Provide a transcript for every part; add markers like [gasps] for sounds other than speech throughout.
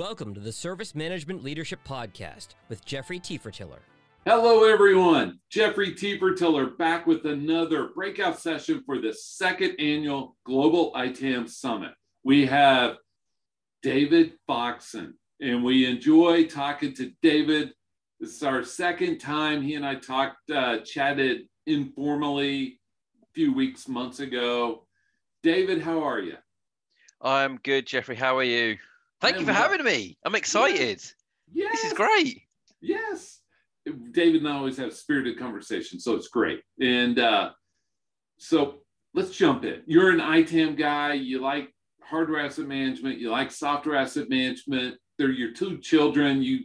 Welcome to the Service Management Leadership Podcast with Jeffrey Tefertiller. Hello, everyone. Jeffrey Tefertiller back with another breakout session for the second annual Global ITAM Summit. We have David Foxon, and we enjoy talking to David. This is our second time. He and I talked, uh, chatted informally a few weeks, months ago. David, how are you? I'm good, Jeffrey. How are you? Thank you for having me. I'm excited. Yes. This is great. Yes. David and I always have spirited conversation, so it's great. And uh, so let's jump in. You're an ITAM guy. You like hardware asset management. You like software asset management. They're your two children. You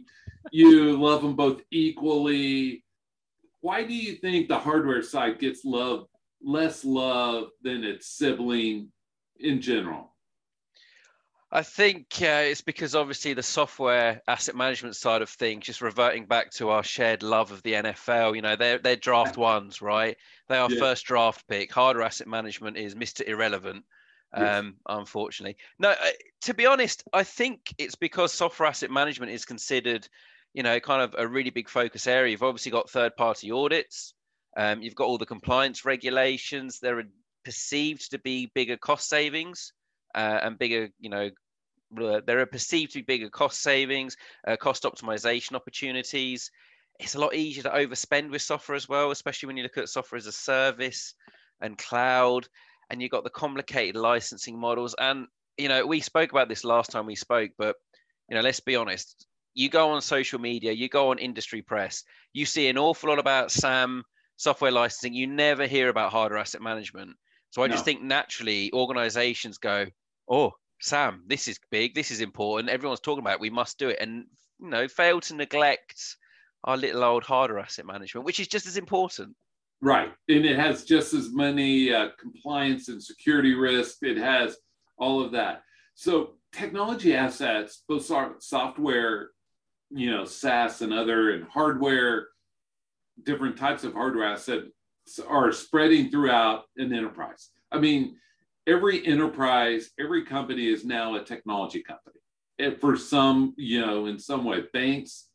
you [laughs] love them both equally. Why do you think the hardware side gets love less love than its sibling in general? I think uh, it's because obviously the software asset management side of things, just reverting back to our shared love of the NFL, you know, they're, they're draft ones, right? They are Yeah. first draft pick. Hardware asset management is Mr. Irrelevant, um, unfortunately. No, uh, to be honest, I think it's because software asset management is considered, you know, kind of a really big focus area. You've obviously got third party audits, um, you've got all the compliance regulations. There are perceived to be bigger cost savings uh, and bigger, you know, there are perceived to be bigger cost savings, uh, cost optimization opportunities. It's a lot easier to overspend with software as well, especially when you look at software as a service and cloud, and you've got the complicated licensing models. And you know, we spoke about this last time we spoke, but you know, let's be honest. You go on social media, you go on industry press, you see an awful lot about SAM software licensing. You never hear about hardware asset management. So I just think naturally organizations go, oh, Sam, this is big, this is important. Everyone's talking about it. We must do it. And you know, fail to neglect our little old hardware asset management, which is just as important. Right. And it has just as many uh, compliance and security risks. It has all of that. So technology assets, both software, you know, SaaS and other, and hardware, different types of hardware assets are spreading throughout an enterprise. I mean, every enterprise, every company is now a technology company. And for some, you know, in some way, banks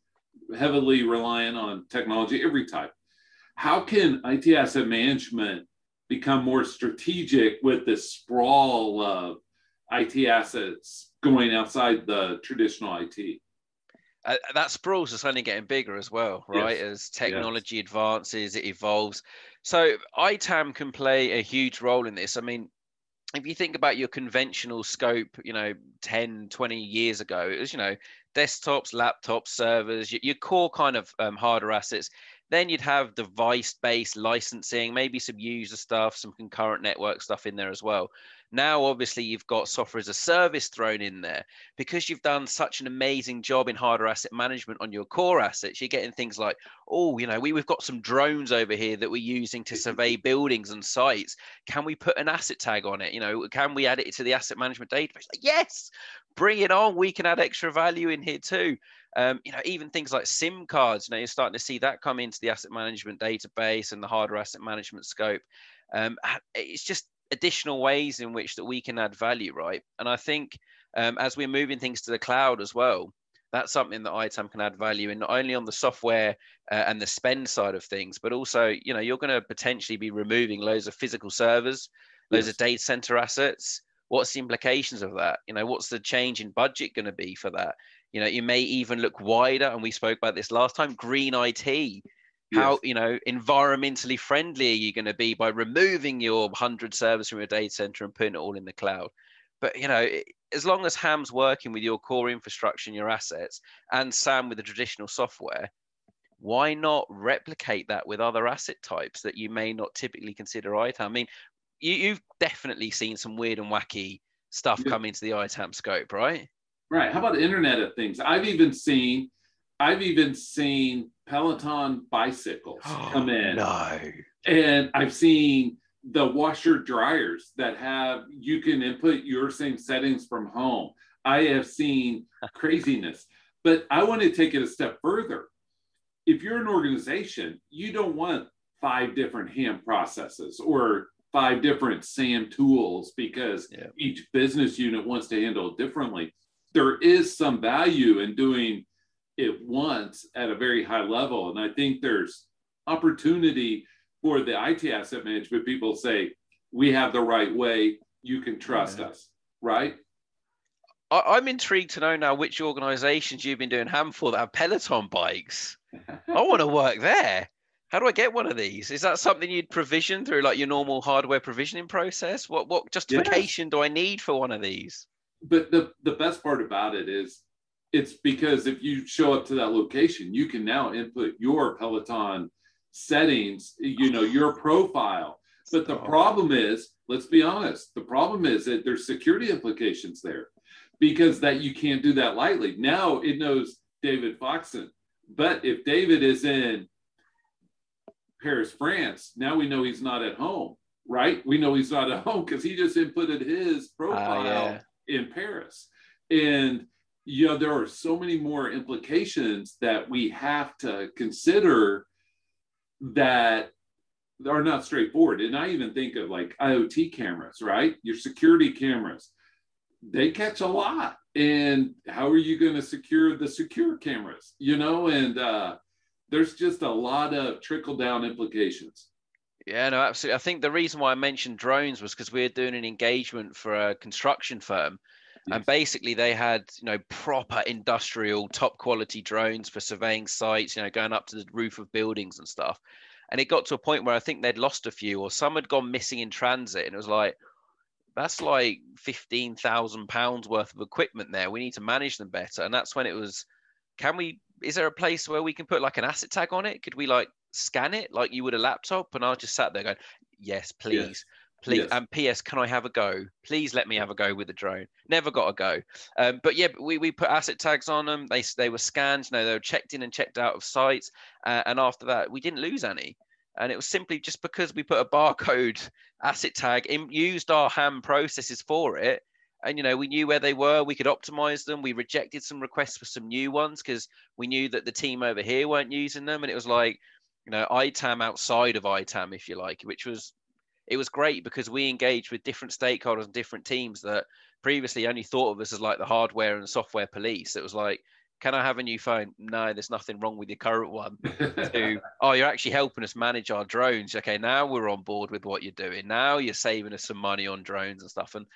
heavily reliant on technology, every type how can IT asset management become more strategic with this sprawl of IT assets going outside the traditional IT? uh, that sprawls is only getting bigger as well, right? Yes. As technology advances, it evolves. So ITAM can play a huge role in this. I mean, if you think about your conventional scope, you know, 10, 20 years ago, it was, you know, desktops, laptops, servers, your, your core kind of um, hardware assets. Then you'd have device based licensing, maybe some user stuff, some concurrent network stuff in there as well. Now, obviously, you've got software as a service thrown in there because you've done such an amazing job in hardware asset management on your core assets. You're getting things like, oh, you know, we, we've got some drones over here that we're using to survey [laughs] buildings and sites. Can we put an asset tag on it? You know, can we add it to the asset management database? Like, yes, bring it on. We can add extra value in here too. Um, you know, even things like SIM cards, you know, you're starting to see that come into the asset management database and the hardware asset management scope. Um, it's just additional ways in which that we can add value, right? And I think um, as we're moving things to the cloud as well, that's something that ITAM can add value in, not only on the software uh, and the spend side of things, but also, you know, you're going to potentially be removing loads of physical servers, loads Yes. of data center assets. What's the implications of that? You know, what's the change in budget going to be for that? You know, you may even look wider, and we spoke about this last time. Green IT, how Yes. you know environmentally friendly are you going to be by removing your 100 servers from your data center and putting it all in the cloud but you know it- as long as ham's working with your core infrastructure and your assets and sam with the traditional software why not replicate that with other asset types that you may not typically consider itam i mean you, you've definitely seen some weird and wacky stuff Yeah. come into the itam scope right Right. How about Internet of Things? I've even seen, I've even seen Peloton bicycles [gasps] come in. no And I've seen the washer dryers that have you can input your same settings from home. I have seen [laughs] craziness, but I want to take it a step further. If you're an organization, you don't want five different ham processes or five different SAM tools because Yeah. each business unit wants to handle it differently. there is some value in doing it once at a very high level. And I think there's opportunity for the IT asset management people say, we have the right way, you can trust yeah. us, right? I, am intrigued to know now which organizations you've been doing ham for that have Peloton bikes. I [laughs] want to work there. How do I get one of these? Is that something you'd provision through like your normal hardware provisioning process? What what justification yes. do I need for one of these? But the, the best part about it is it's because if you show up to that location, you can now input your Peloton settings, you know, your profile. But the problem is, let's be honest, the problem is that there's security implications there because that you can't do that lightly. Now it knows David Foxon. But if David is in Paris, France, now we know he's not at home, right? We know he's not at home because he just inputted his profile uh, yeah. in Paris. And you know, there are so many more implications that we have to consider that are not straightforward. And I even think of like IoT cameras, right? Your security cameras, they catch a lot. And how are you going to secure the secure cameras? You know, and uh, there's just a lot of trickle down implications. Yeah, no, absolutely. I think the reason why I mentioned drones was because we are doing an engagement for a construction firm Yes. And basically, they had you know proper industrial, top quality drones for surveying sites, you know, going up to the roof of buildings and stuff. And it got to a point where I think they'd lost a few, or some had gone missing in transit, and it was like, that's like fifteen thousand pounds worth of equipment there. We need to manage them better. And that's when it was, can we? Is there a place where we can put like an asset tag on it? Could we like scan it like you would a laptop? And I just sat there going, yes, please. Yes please yes. and ps can i have a go? Please let me have a go with the drone. Never got a go. Um, but yeah we, we put asset tags on them they, they were scanned. No they were checked in and checked out of sites uh, and after that we didn't lose any. And it was simply just because we put a barcode [laughs] asset tag in used our ham processes for it. And you know we knew where they were. We could optimize them. We rejected some requests for some new ones because we knew that the team over here weren't using them. And it was like you know itam outside of itam if you like which was it was great because we engaged with different stakeholders and different teams that previously only thought of us as like the hardware and software police. It was like, can I have a new phone? No, there's nothing wrong with your current one. to, [laughs] oh, you're actually helping us manage our drones. Okay, now we're on board with what you're doing. Now you're saving us some money on drones and stuff. And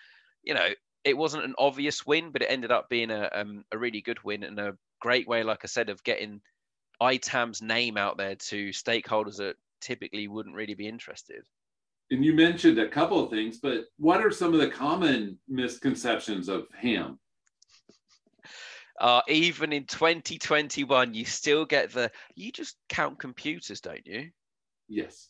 you know, it wasn't an obvious win, but it ended up being a um, a really good win and a great way, like I said, of getting ITAM's name out there to stakeholders that typically wouldn't really be interested and you mentioned a couple of things, but what are some of the common misconceptions of ham? Uh, even in 2021, you still get the you just count computers, don't you? Yes.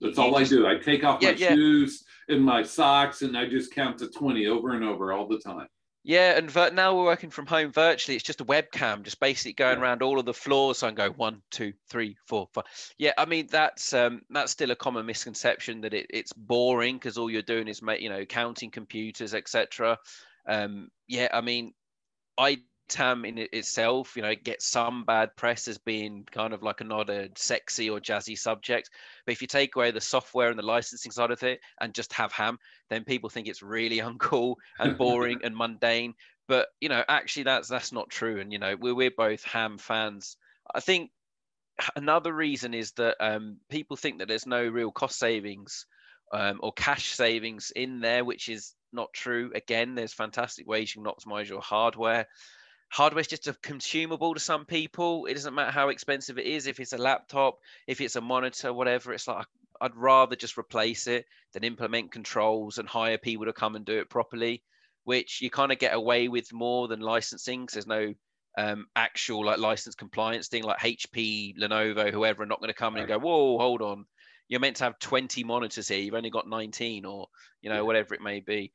That's you all just, I do. I take off yeah, my yeah. shoes and my socks and I just count to 20 over and over all the time. Yeah, and ver- now we're working from home virtually. It's just a webcam, just basically going yeah. around all of the floors so and go one, two, three, four, five. Yeah, I mean that's um, that's still a common misconception that it, it's boring because all you're doing is make you know counting computers, etc. Um, yeah, I mean, I Tam in itself, you know, gets some bad press as being kind of like a not a sexy or jazzy subject. But if you take away the software and the licensing side of it and just have ham, then people think it's really [laughs] uncool and boring and mundane. But you know, actually, that's that's not true. And you know, we're we're both ham fans. I think another reason is that um, people think that there's no real cost savings um, or cash savings in there, which is not true. Again, there's fantastic ways you can optimize your hardware hardware is just a consumable to some people. It doesn't matter how expensive it is. If it's a laptop, if it's a monitor, whatever, it's like I'd rather just replace it than implement controls and hire people to come and do it properly, which you kind of get away with more than licensing because there's no um, actual like license compliance thing like HP, Lenovo, whoever are not going to come in and go, whoa, hold on. You're meant to have 20 monitors here. You've only got 19 or, you know, yeah. whatever it may be.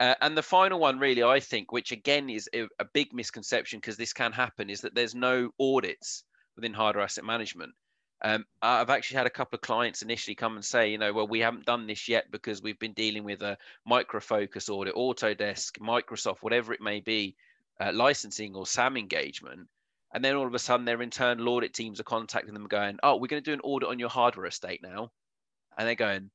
Uh, and the final one, really, I think, which again is a, a big misconception because this can happen, is that there's no audits within hardware asset management. Um, I've actually had a couple of clients initially come and say, you know, well, we haven't done this yet because we've been dealing with a Micro Focus audit, Autodesk, Microsoft, whatever it may be, uh, licensing or SAM engagement. And then all of a sudden, their internal audit teams are contacting them going, oh, we're going to do an audit on your hardware estate now. And they're going,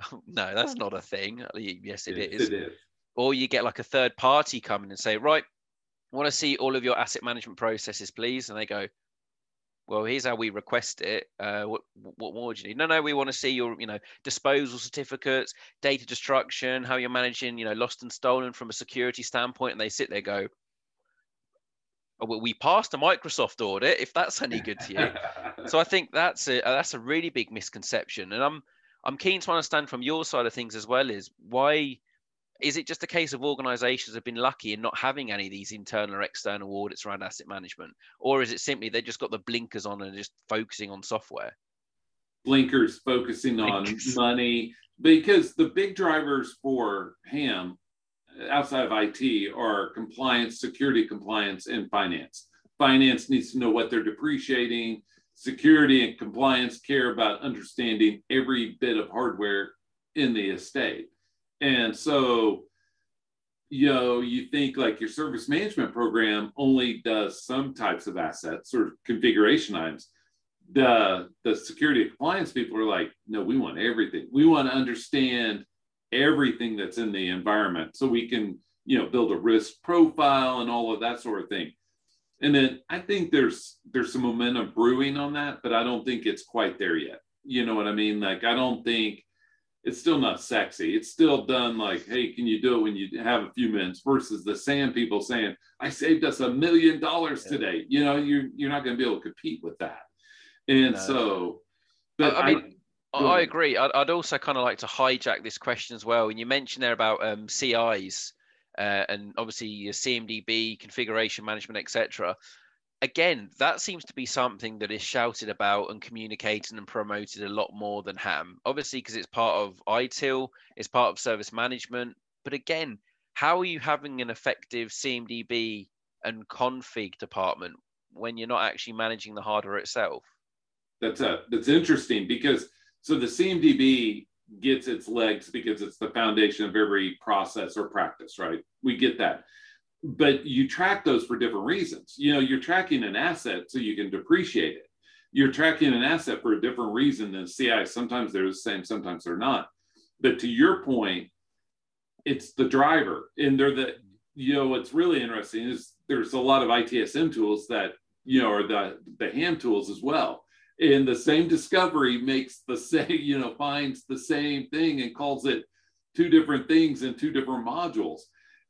[laughs] no, that's not a thing. Yes, it, it is. It is. or you get like a third party coming and say, right, I want to see all of your asset management processes, please. And they go, well, here's how we request it. Uh, what what more do you need? No, no, we want to see your, you know, disposal certificates, data destruction, how you're managing, you know, lost and stolen from a security standpoint. And they sit there, go, oh, well, we passed a Microsoft audit. If that's any good to you, [laughs] so I think that's a that's a really big misconception. And I'm I'm keen to understand from your side of things as well is why is it just a case of organizations have been lucky in not having any of these internal or external audits around asset management? Or is it simply they just got the blinkers on and just focusing on software? Blinkers focusing blinkers. on money because the big drivers for ham outside of it are compliance security compliance and finance. Finance needs to know what they're depreciating security and compliance care about understanding every bit of hardware in the estate and so, you know, you think like your service management program only does some types of assets or configuration items. The the security and compliance people are like, no, we want everything. We want to understand everything that's in the environment so we can, you know, build a risk profile and all of that sort of thing. And then I think there's there's some momentum brewing on that, but I don't think it's quite there yet. You know what I mean? Like I don't think it's still not sexy. It's still done like, hey, can you do it when you have a few minutes versus the SAM people saying, I saved us a million dollars today. You know, you're you're not going to be able to compete with that. And no. so, but I, mean, I, I agree. I'd, I'd, also kind of like to hijack this question as well. And you mentioned there about um, CIs uh, and obviously your CMDB, configuration management, etc again, that seems to be something that is shouted about and communicated and promoted a lot more than ham. Obviously, because it's part of ITIL, it's part of service management. But again, how are you having an effective CMDB and config department when you're not actually managing the hardware itself? That's a that's interesting because so the CMDB gets its legs because it's the foundation of every process or practice, right? We get that but you track those for different reasons. You know, you're tracking an asset so you can depreciate it. You're tracking an asset for a different reason than CI. Sometimes they're the same, sometimes they're not. But to your point, it's the driver, and they're the you know what's really interesting is there's a lot of ITSM tools that you know are the the ham tools as well. And the same discovery makes the same, [laughs] you know, finds the same thing and calls it two different things in two different modules.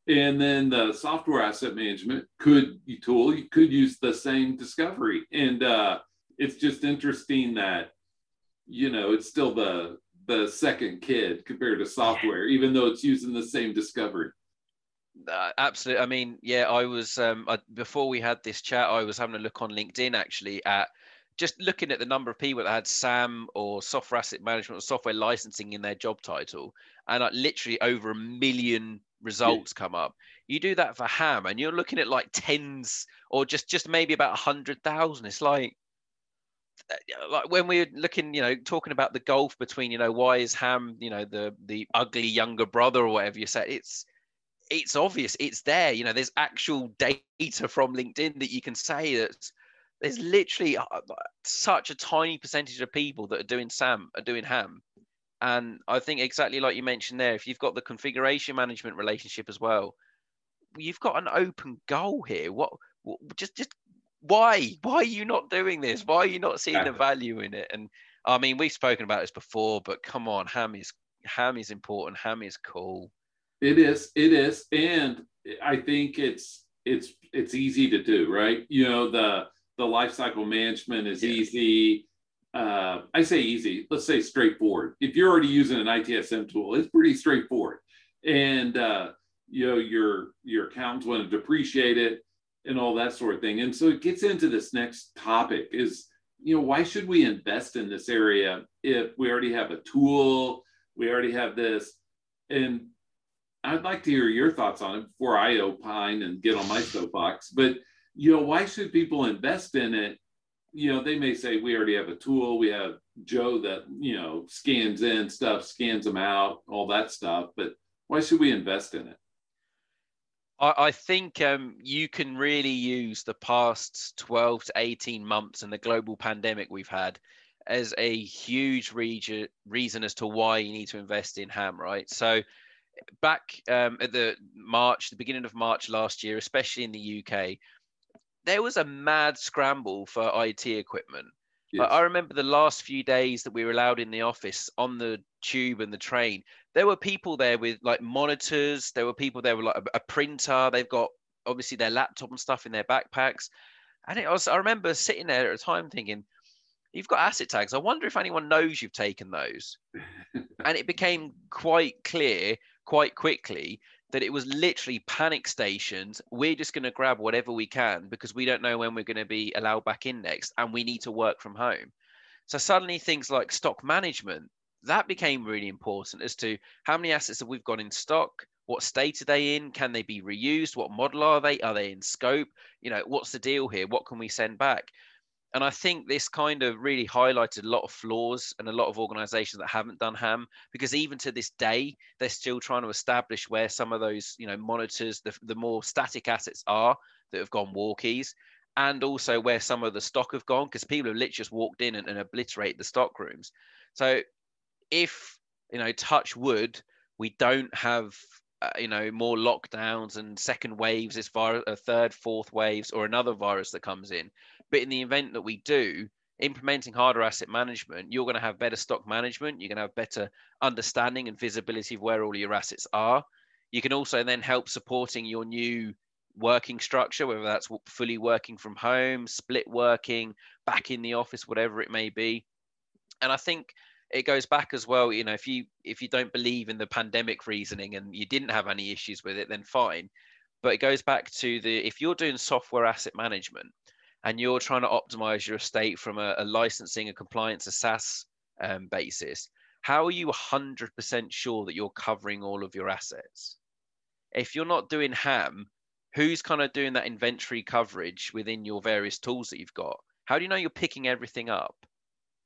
And then the software asset management could tool you could use the same discovery. And uh, it's just interesting that you know it's still the the second kid compared to software even though it's using the same discovery. Uh, absolutely i mean yeah i was um I, before we had this chat i was having a look on linkedin actually at just looking at the number of people that had sam or software asset management or software licensing in their job title and like literally over a million results yeah. come up. You do that for Ham, and you're looking at like tens or just just maybe about a hundred thousand. It's like uh, like when we're looking, you know, talking about the gulf between, you know, why is Ham, you know, the the ugly younger brother or whatever you say, it's it's obvious, it's there. You know, there's actual data from LinkedIn that you can say that there's literally uh, such a tiny percentage of people that are doing Sam are doing Ham and I think exactly like you mentioned there, if you've got the configuration management relationship as well, you've got an open goal here. What, what just just why why are you not doing this? Why are you not seeing the value in it? And I mean, we've spoken about this before, but come on, Ham is Ham is important. Ham is cool. It is. It is, and I think it's it's it's easy to do, right? You know, the the life cycle management is yeah. easy uh, I say easy, let's say straightforward. If you're already using an ITSM tool, it's pretty straightforward. And uh, you know, your your accountants want to depreciate it and all that sort of thing. And so it gets into this next topic is, you know, why should we invest in this area if we already have a tool, we already have this? And I'd like to hear your thoughts on it before I opine and get on my soapbox. But you know, why should people invest in it you know, they may say we already have a tool. We have Joe that, you know, scans in stuff, scans them out, all that stuff. But why should we invest in it? I, think um, you can really use the past 12 to 18 months and the global pandemic we've had as a huge region, reason as to why you need to invest in ham, right? So back um, at the March, the beginning of March last year, especially in the UK, there was a mad scramble for IT equipment. Yes. I remember the last few days that we were allowed in the office on the tube and the train. There were people there with like monitors. There were people there with like a, a printer. They've got obviously their laptop and stuff in their backpacks. And it was, I remember sitting there at a time thinking, you've got asset tags. I wonder if anyone knows you've taken those. [laughs] and it became quite clear quite quickly that it was literally panic stations. We're just going to grab whatever we can because we don't know when we're going to be allowed back in next and we need to work from home. So suddenly things like stock management, that became really important as to how many assets have we've got in stock, what state are they in, can they be reused, what model are they, are they in scope, you know, what's the deal here, what can we send back? And I think this kind of really highlighted a lot of flaws and a lot of organizations that haven't done ham because even to this day they're still trying to establish where some of those you know monitors the, the more static assets are that have gone walkies and also where some of the stock have gone because people have literally just walked in and, and obliterate the stock rooms. So if you know touch wood we don't have uh, you know more lockdowns and second waves this virus a third fourth waves or another virus that comes in but in the event that we do, implementing hardware asset management, you're going to have better stock management. You're going to have better understanding and visibility of where all your assets are. You can also then help supporting your new working structure, whether that's fully working from home, split working, back in the office, whatever it may be. And I think it goes back as well. You know, if you if you don't believe in the pandemic reasoning and you didn't have any issues with it, then fine. But it goes back to the if you're doing software asset management, and you're trying to optimize your estate from a, a licensing and compliance, a SaaS um, basis, how are you 100% sure that you're covering all of your assets? If you're not doing HAM, who's kind of doing that inventory coverage within your various tools that you've got? How do you know you're picking everything up?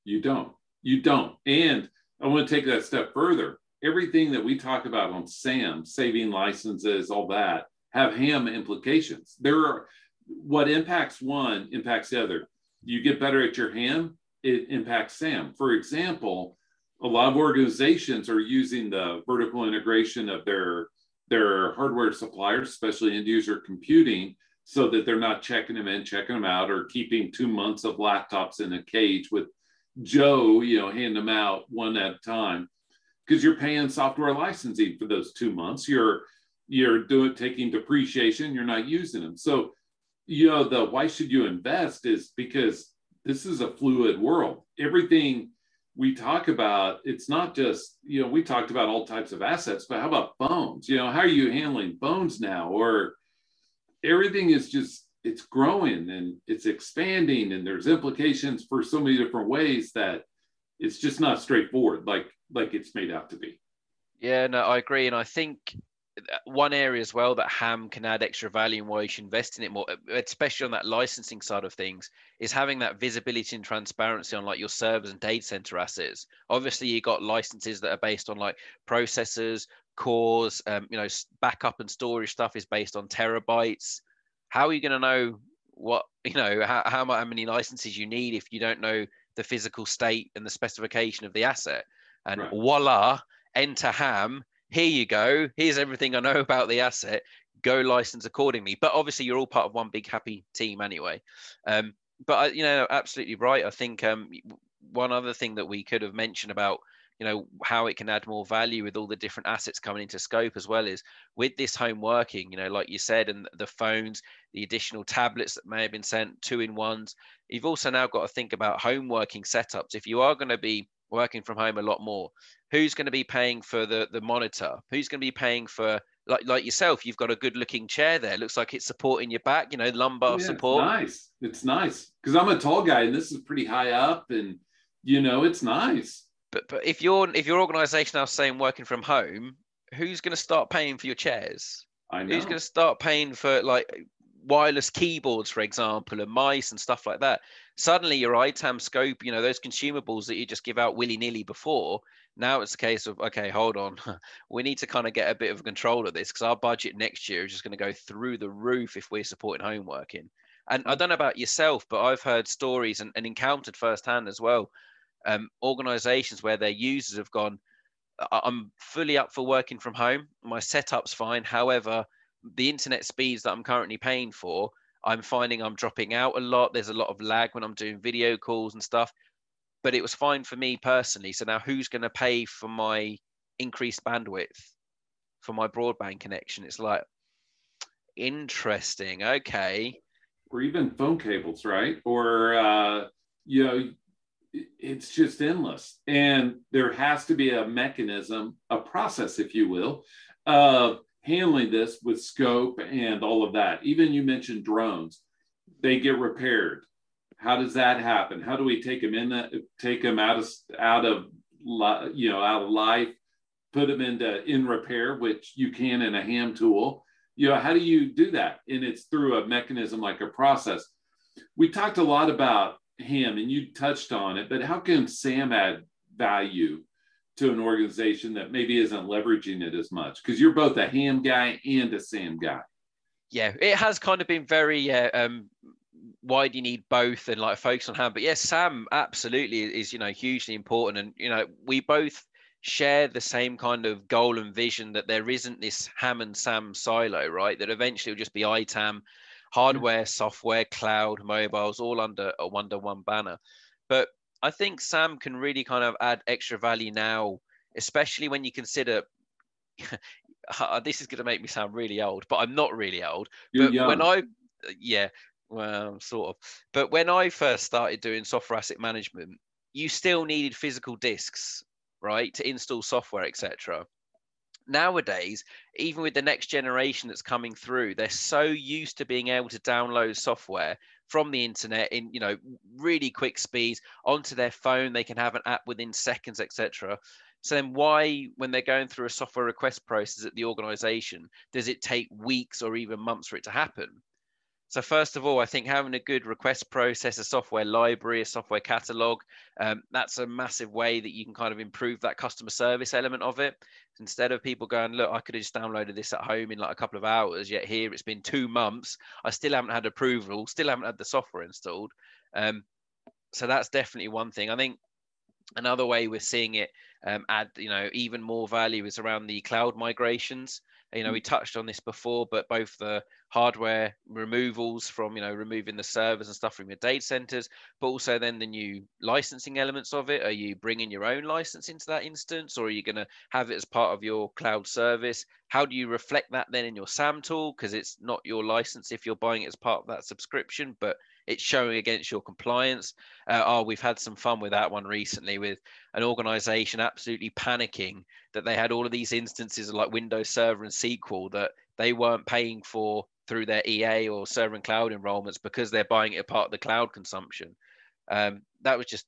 You don't. You don't. And I want to take that step further. Everything that we talk about on SAM, saving licenses, all that, have HAM implications. There are what impacts one impacts the other. You get better at your HAM, it impacts SAM. For example, a lot of organizations are using the vertical integration of their their hardware suppliers, especially end user computing, so that they're not checking them in, checking them out, or keeping two months of laptops in a cage with Joe, you know, hand them out one at a time. Because you're paying software licensing for those two months. You're you're doing taking depreciation, you're not using them. So you know the why should you invest is because this is a fluid world everything we talk about it's not just you know we talked about all types of assets but how about phones? you know how are you handling phones now or everything is just it's growing and it's expanding and there's implications for so many different ways that it's just not straightforward like like it's made out to be. Yeah no i agree. And i think one area as well that ham can add extra value and why you should invest in it more especially on that licensing side of things is having that visibility and transparency on like your servers and data center assets. Obviously you got licenses that are based on like processors cores um, you know backup and storage stuff is based on terabytes how are you going to know what [laughs] you know how, how, how many licenses you need if you don't know the physical state and the specification of the asset and right. voila enter ham here you go. Here's everything I know [laughs] about the asset. Go license accordingly. But obviously, you're all part of one big happy team anyway. Um, but you know, absolutely right. I think um, one other thing that we could have mentioned about you know how it can add more value with all the different assets coming into scope as well is with this home working you know like you said and the phones the additional tablets that may have been sent two in ones you've also now got to think about home working setups. If you are going to be working from home a lot more who's going to be paying for the the monitor? Who's going to be paying for like like yourself you've got a good looking chair there. It looks like it's supporting your back you know lumbar yeah, support. it's nice. It's nice. Because i'm a tall guy and this is pretty high up and you know it's nice but but if your if your organization are saying working from home who's going to start paying for your chairs I know. who's going to start paying for like wireless keyboards, for example, and mice and stuff like that. Suddenly, your ITAM scope, you know, those consumables that you just give out willy nilly before, now it's a case of, okay, hold on. [laughs] we need to kind of get a bit of control of this because our budget next year is just going to go through the roof if we're supporting home working. And I mm. don't know about yourself, but I've heard stories and, and encountered firsthand as well um, organizations where their users have gone, I'm fully up for working from home. My setup's fine. However, the internet speeds that I'm currently paying for, I'm finding I'm dropping out a lot. There's a lot of lag when I'm doing video calls and stuff. But it was fine for me personally. So now who's going to pay for my increased bandwidth for my broadband connection? It's like interesting. Okay. Or even phone cables, right? Or uh, you know, it's just endless. And there has to be a mechanism, a process, if you will, of handling this with scope and all of that. Even you mentioned drones, they get repaired. How does that happen? How do we take them in that, take them out of out of you know out of life, put them into in repair, which you can in a ham tool. You know, how do you do that? And it's through a mechanism like a process. We talked a lot about ham and you touched on it, but how can SAM add value to an organization that maybe isn't leveraging it as much? Because you're both a ham guy and a SAM guy. Yeah, it has kind of been very uh, um, why do you need both and like focus on ham but yes sam absolutely is you know hugely important and you know we both share the same kind of goal and vision that there isn't this ham and sam silo right that eventually will just be itam Mm. hardware, software, cloud, mobiles, all under a under one banner. But I think Sam can really kind of add extra value now, especially when you consider. [laughs] Uh, this is going to make me sound really old, but I'm not really old. You're but young. when I, uh, yeah, well, sort of. But when I first started doing software asset management, you still needed physical disks, right, to install software, etc nowadays, even with the next generation that's coming through, they're so used to being able to download software from the internet in you know really quick speeds onto their phone. They can have an app within seconds, etc. So then, why, when they're going through a software request process at the organization, does it take weeks or even months for it to happen? So first of all, I think having a good request process, a software library, a software catalog, um, that's a massive way that you can kind of improve that customer service element of it. Instead of people going, look, I could have just downloaded this at home in like a couple of hours, yet here it's been two months. I still haven't had approval, still haven't had the software installed. Um, so that's definitely one thing. I think another way we're seeing it um, add, you know, even more value is around the cloud migrations you know hmm. we touched on this before but both the hardware removals from you know removing the servers and stuff from your data centers but also then the new licensing elements of it. Are you bringing your own license into that instance or are you going to have it as part of your cloud service? How do you reflect that then in your sam tool? Because it's not your license if you're buying it as part of that subscription but it's showing against your compliance. Uh, oh, we've had some fun with that one recently with an organization absolutely panicking that they had all of these instances of like Windows Server and SQL that they weren't paying for through their EA or server and cloud enrollments because they're buying it part of the cloud consumption. Um, that was just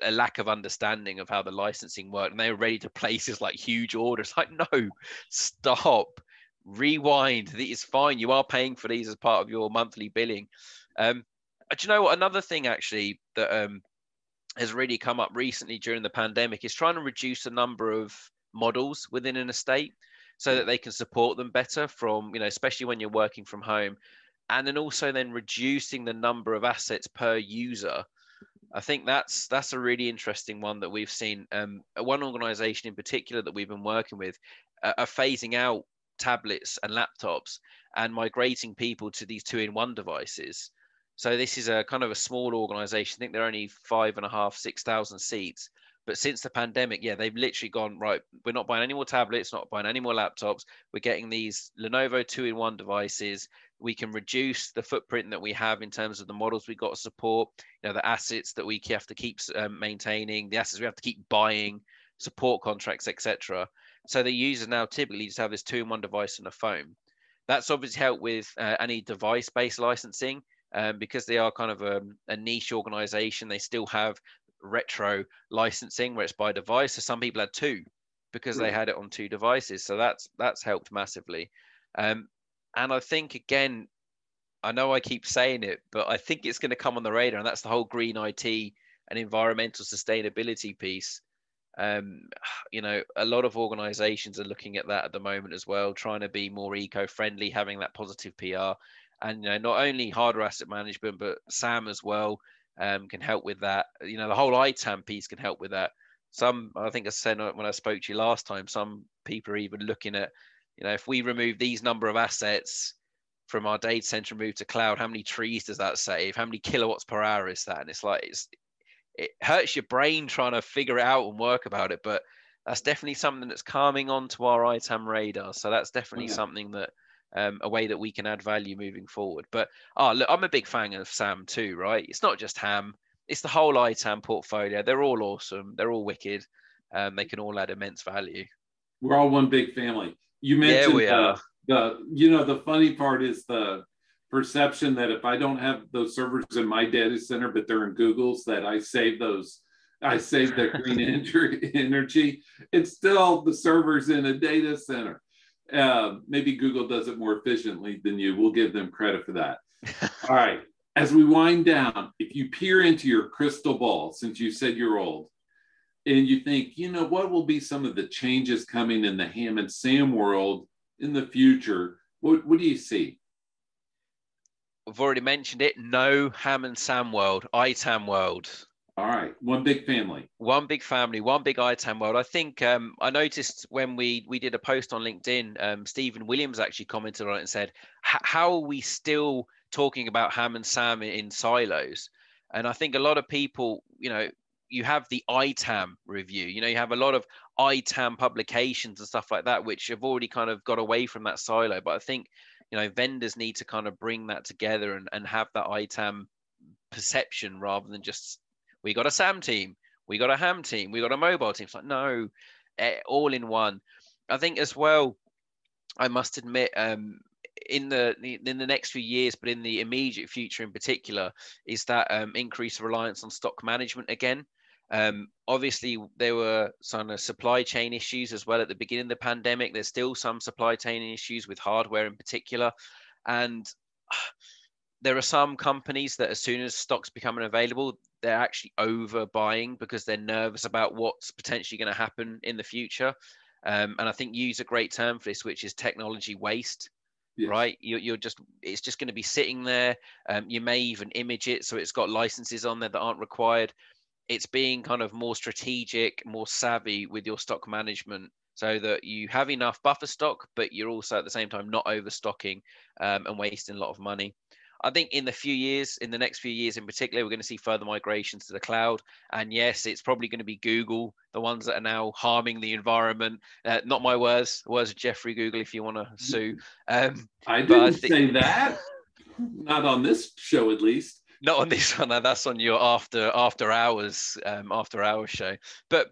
a lack of understanding of how the licensing worked, and they were ready to place this like huge orders. Like, no, stop, rewind. It's fine. You are paying for these as part of your monthly billing. Um, uh, do you know what? Another thing actually that um, has really come up recently during the pandemic is trying to reduce the number of models within an estate so that they can support them better from you know especially when you're working from home and then also then reducing the number of assets per user i think that's that's a really interesting one that we've seen um, one organization in particular that we've been working with uh, are phasing out tablets and laptops and migrating people to these two-in-one devices so this is a kind of a small organization. I think they're only five and a half, six thousand seats. But since the pandemic, yeah, they've literally gone right. We're not buying any more tablets, not buying any more laptops. We're getting these Lenovo two-in-one devices. We can reduce the footprint that we have in terms of the models we got to support. You know, the assets that we have to keep um, maintaining, the assets we have to keep buying, support contracts, etc. So the users now typically just have this two-in-one device and a phone. That's obviously helped with uh, any device-based licensing um, because they are kind of a, a niche organization. They still have retro licensing where it's by device. So some people had two because they had it on two devices. So that's that's helped massively. Um, and I think again, I know I keep saying it, but I think it's going to come on the radar, and that's the whole green IT and environmental sustainability piece. Um, you know, a lot of organizations are looking at that at the moment as well, trying to be more eco-friendly, having that positive PR and you know not only hardware asset management but sam as well um, can help with that you know the whole itam piece can help with that some I think I said when I spoke to you last time, some people are even looking at, you know, if we remove these number of assets from our data center and move to cloud, how many trees does that save? How many kilowatts per hour is that? And it's like it's it hurts your brain trying to figure it out and work about it, but that's definitely something that's coming onto our ITAM radar. So that's definitely yeah. something that um, a way that we can add value moving forward. But oh, look, I'm a big fan of Sam too, right? It's not just Ham; it's the whole ITAM portfolio. They're all awesome. They're all wicked. Um, they can all add immense value. We're all one big family. You mentioned yeah, we are. the you know the funny part is the perception that if I don't have those servers in my data center, but they're in Google's, that I save those I save that green [laughs] energy. It's still the servers in a data center. Uh, maybe Google does it more efficiently than you. We'll give them credit for that. [laughs] All right. As we wind down, if you peer into your crystal ball, since you said you're old, and you think, you know, what will be some of the changes coming in the Ham and Sam world in the future? What, what do you see? I've already mentioned it. No Ham and Sam world, ITAM world. All right, one big family. One big family, one big ITAM world. I think um, I noticed when we we did a post on LinkedIn, um, Stephen Williams actually commented on it and said, "How are we still talking about Ham and Sam in silos?" And I think a lot of people, you know, you have the ITAM review. You know, you have a lot of ITAM publications and stuff like that, which have already kind of got away from that silo. But I think, you know, vendors need to kind of bring that together and, and have that ITAM perception rather than just we got a SAM team, we got a ham team, we got a mobile team. It's like, no, eh, all in one. I think as well, I must admit, um, in the in the next few years, but in the immediate future in particular, is that um, increased reliance on stock management again. Um, obviously, there were some uh, supply chain issues as well at the beginning of the pandemic. There's still some supply chain issues with hardware in particular, and [sighs] there are some companies that as soon as stocks becoming available, they're actually overbuying because they're nervous about what's potentially going to happen in the future. Um, and I think you use a great term for this, which is technology waste. Yes. Right, you're, you're just it's just going to be sitting there. Um, you may even image it so it's got licenses on there that aren't required. It's being kind of more strategic, more savvy with your stock management so that you have enough buffer stock, but you're also at the same time not overstocking um, and wasting a lot of money. I think in the few years, in the next few years in particular, we're going to see further migrations to the cloud. And yes, it's probably going to be Google, the ones that are now harming the environment. Uh, not my words, words of Jeffrey Google, if you want to sue. Um, I didn't I th- say that. not on this show, at least. Not on this [laughs] one. that's on your after after hours um, after hours show. But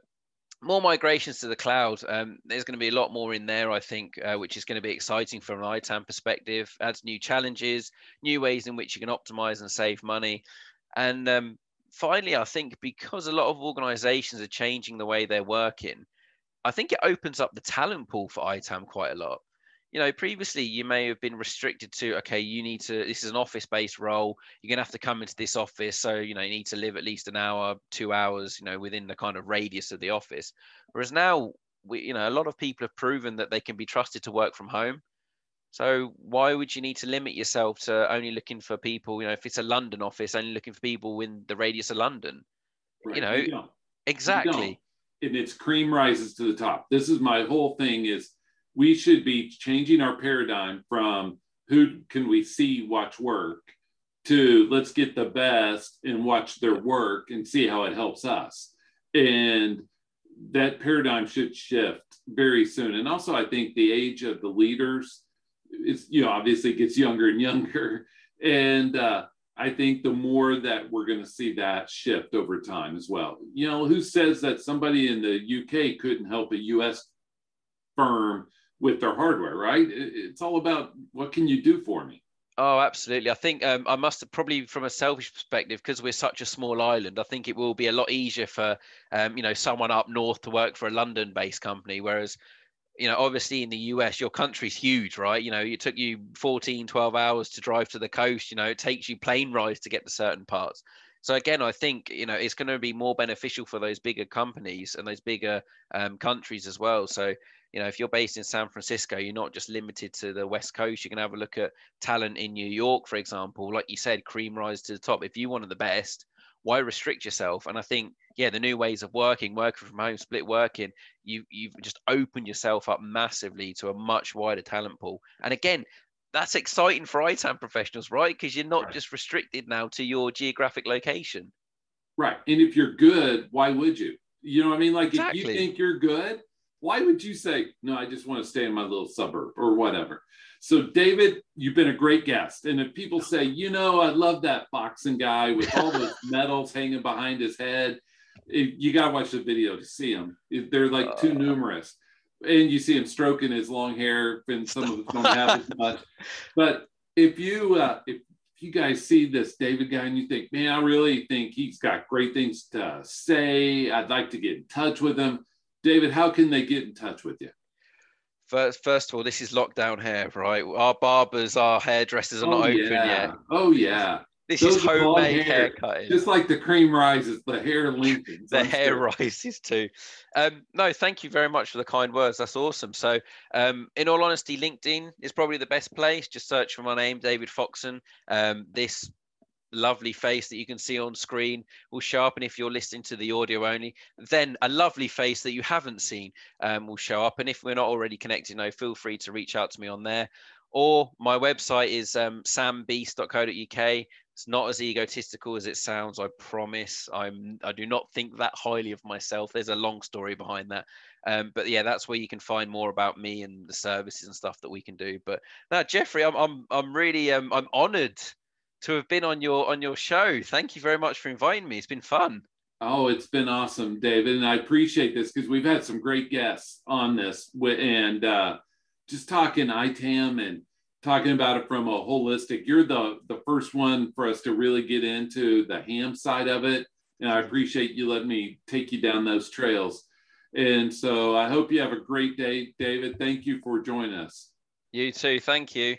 more migrations to the cloud. Um, there's going to be a lot more in there, I think, uh, which is going to be exciting from an ITAM perspective. Adds new challenges, new ways in which you can optimize and save money. And um, finally, I think because a lot of organizations are changing the way they're working, I think it opens up the talent pool for ITAM quite a lot you know, previously you may have been restricted to, okay, you need to, this is an office based role. You're going to have to come into this office. So, you know, you need to live at least an hour, two hours, you know, within the kind of radius of the office. Whereas now, we, you know, a lot of people have proven that they can be trusted to work from home. So why would you need to limit yourself to only looking for people, you know, if it's a London office, only looking for people in the radius of London? Right. You know, you exactly. And it's cream rises to the top. This is my whole thing is we should be changing our paradigm from who can we see watch work to let's get the best and watch their work and see how it helps us. And that paradigm should shift very soon. And also i think the age of the leaders is you know obviously gets younger and younger. [laughs] And uh, i think the more that we're going to see that shift over time as well. You know who says that somebody in the uk couldn't help a us firm with their hardware, right? It's all about what can you do for me. Oh, absolutely. I think um, I must probably, from a selfish perspective, because we're such a small island, I think it will be a lot easier for, um, you know, someone up north to work for a London-based company. Whereas, you know, obviously in the US, your country's huge, right? You know, it took you 14, 12 hours to drive to the coast. You know, it takes you plane rides to get to certain parts. So again, I think you know it's going to be more beneficial for those bigger companies and those bigger um, countries as well. So you know, if you're based in San Francisco, you're not just limited to the West Coast. You can have a look at talent in New York, for example. Like you said, cream rise to the top. If you wanted the best, why restrict yourself? And I think yeah, the new ways of working, working from home, split working, you you've just opened yourself up massively to a much wider talent pool. And again, that's exciting for ITAM professionals, right? Because you're not right. just restricted now to your geographic location. Right. And if you're good, why would you? You know what I mean? Like exactly. if you think you're good, why would you say, no, I just want to stay in my little suburb or whatever? So, David, you've been a great guest. And if people say, you know, I love that boxing guy with all those [laughs] medals hanging behind his head, you got to watch the video to see him. They're like too uh. numerous. And you see him stroking his long hair, and some of them don't have as [laughs] much. But if you, uh, if you guys see this David guy and you think, man, I really think he's got great things to say, I'd like to get in touch with him. David, how can they get in touch with you? First, first of all, this is lockdown hair, right? Our barbers, our hairdressers are oh, not open yeah. yet. Oh yeah. This Those is homemade hair, haircutting. Just like the cream rises, the hair lengthens. the hair sure. rises too. Um, no, thank you very much for the kind words. That's awesome. So, um, in all honesty, LinkedIn is probably the best place. Just search for my name, David Foxon. Um, this lovely face that you can see on screen will show up and if you're listening to the audio only then a lovely face that you haven't seen um, will show up. And if we're not already connected no, feel free to reach out to me on there. Or my website is um, sambeast.co.uk it's not as egotistical as it sounds i promise. I'm i do not think that highly of myself. There's a long story behind that. Um, but yeah that's where you can find more about me and the services and stuff that we can do. But now jeffrey i'm i'm, I'm really um, i'm honored to have been on your on your show thank you very much for inviting me it's been fun Oh, it's been awesome, David, and I appreciate this because we've had some great guests on this, and uh, just talking ITAM and talking about it from a holistic. You're the the first one for us to really get into the HAM side of it, and I appreciate you letting me take you down those trails. And so I hope you have a great day, David. Thank you for joining us. You too. Thank you.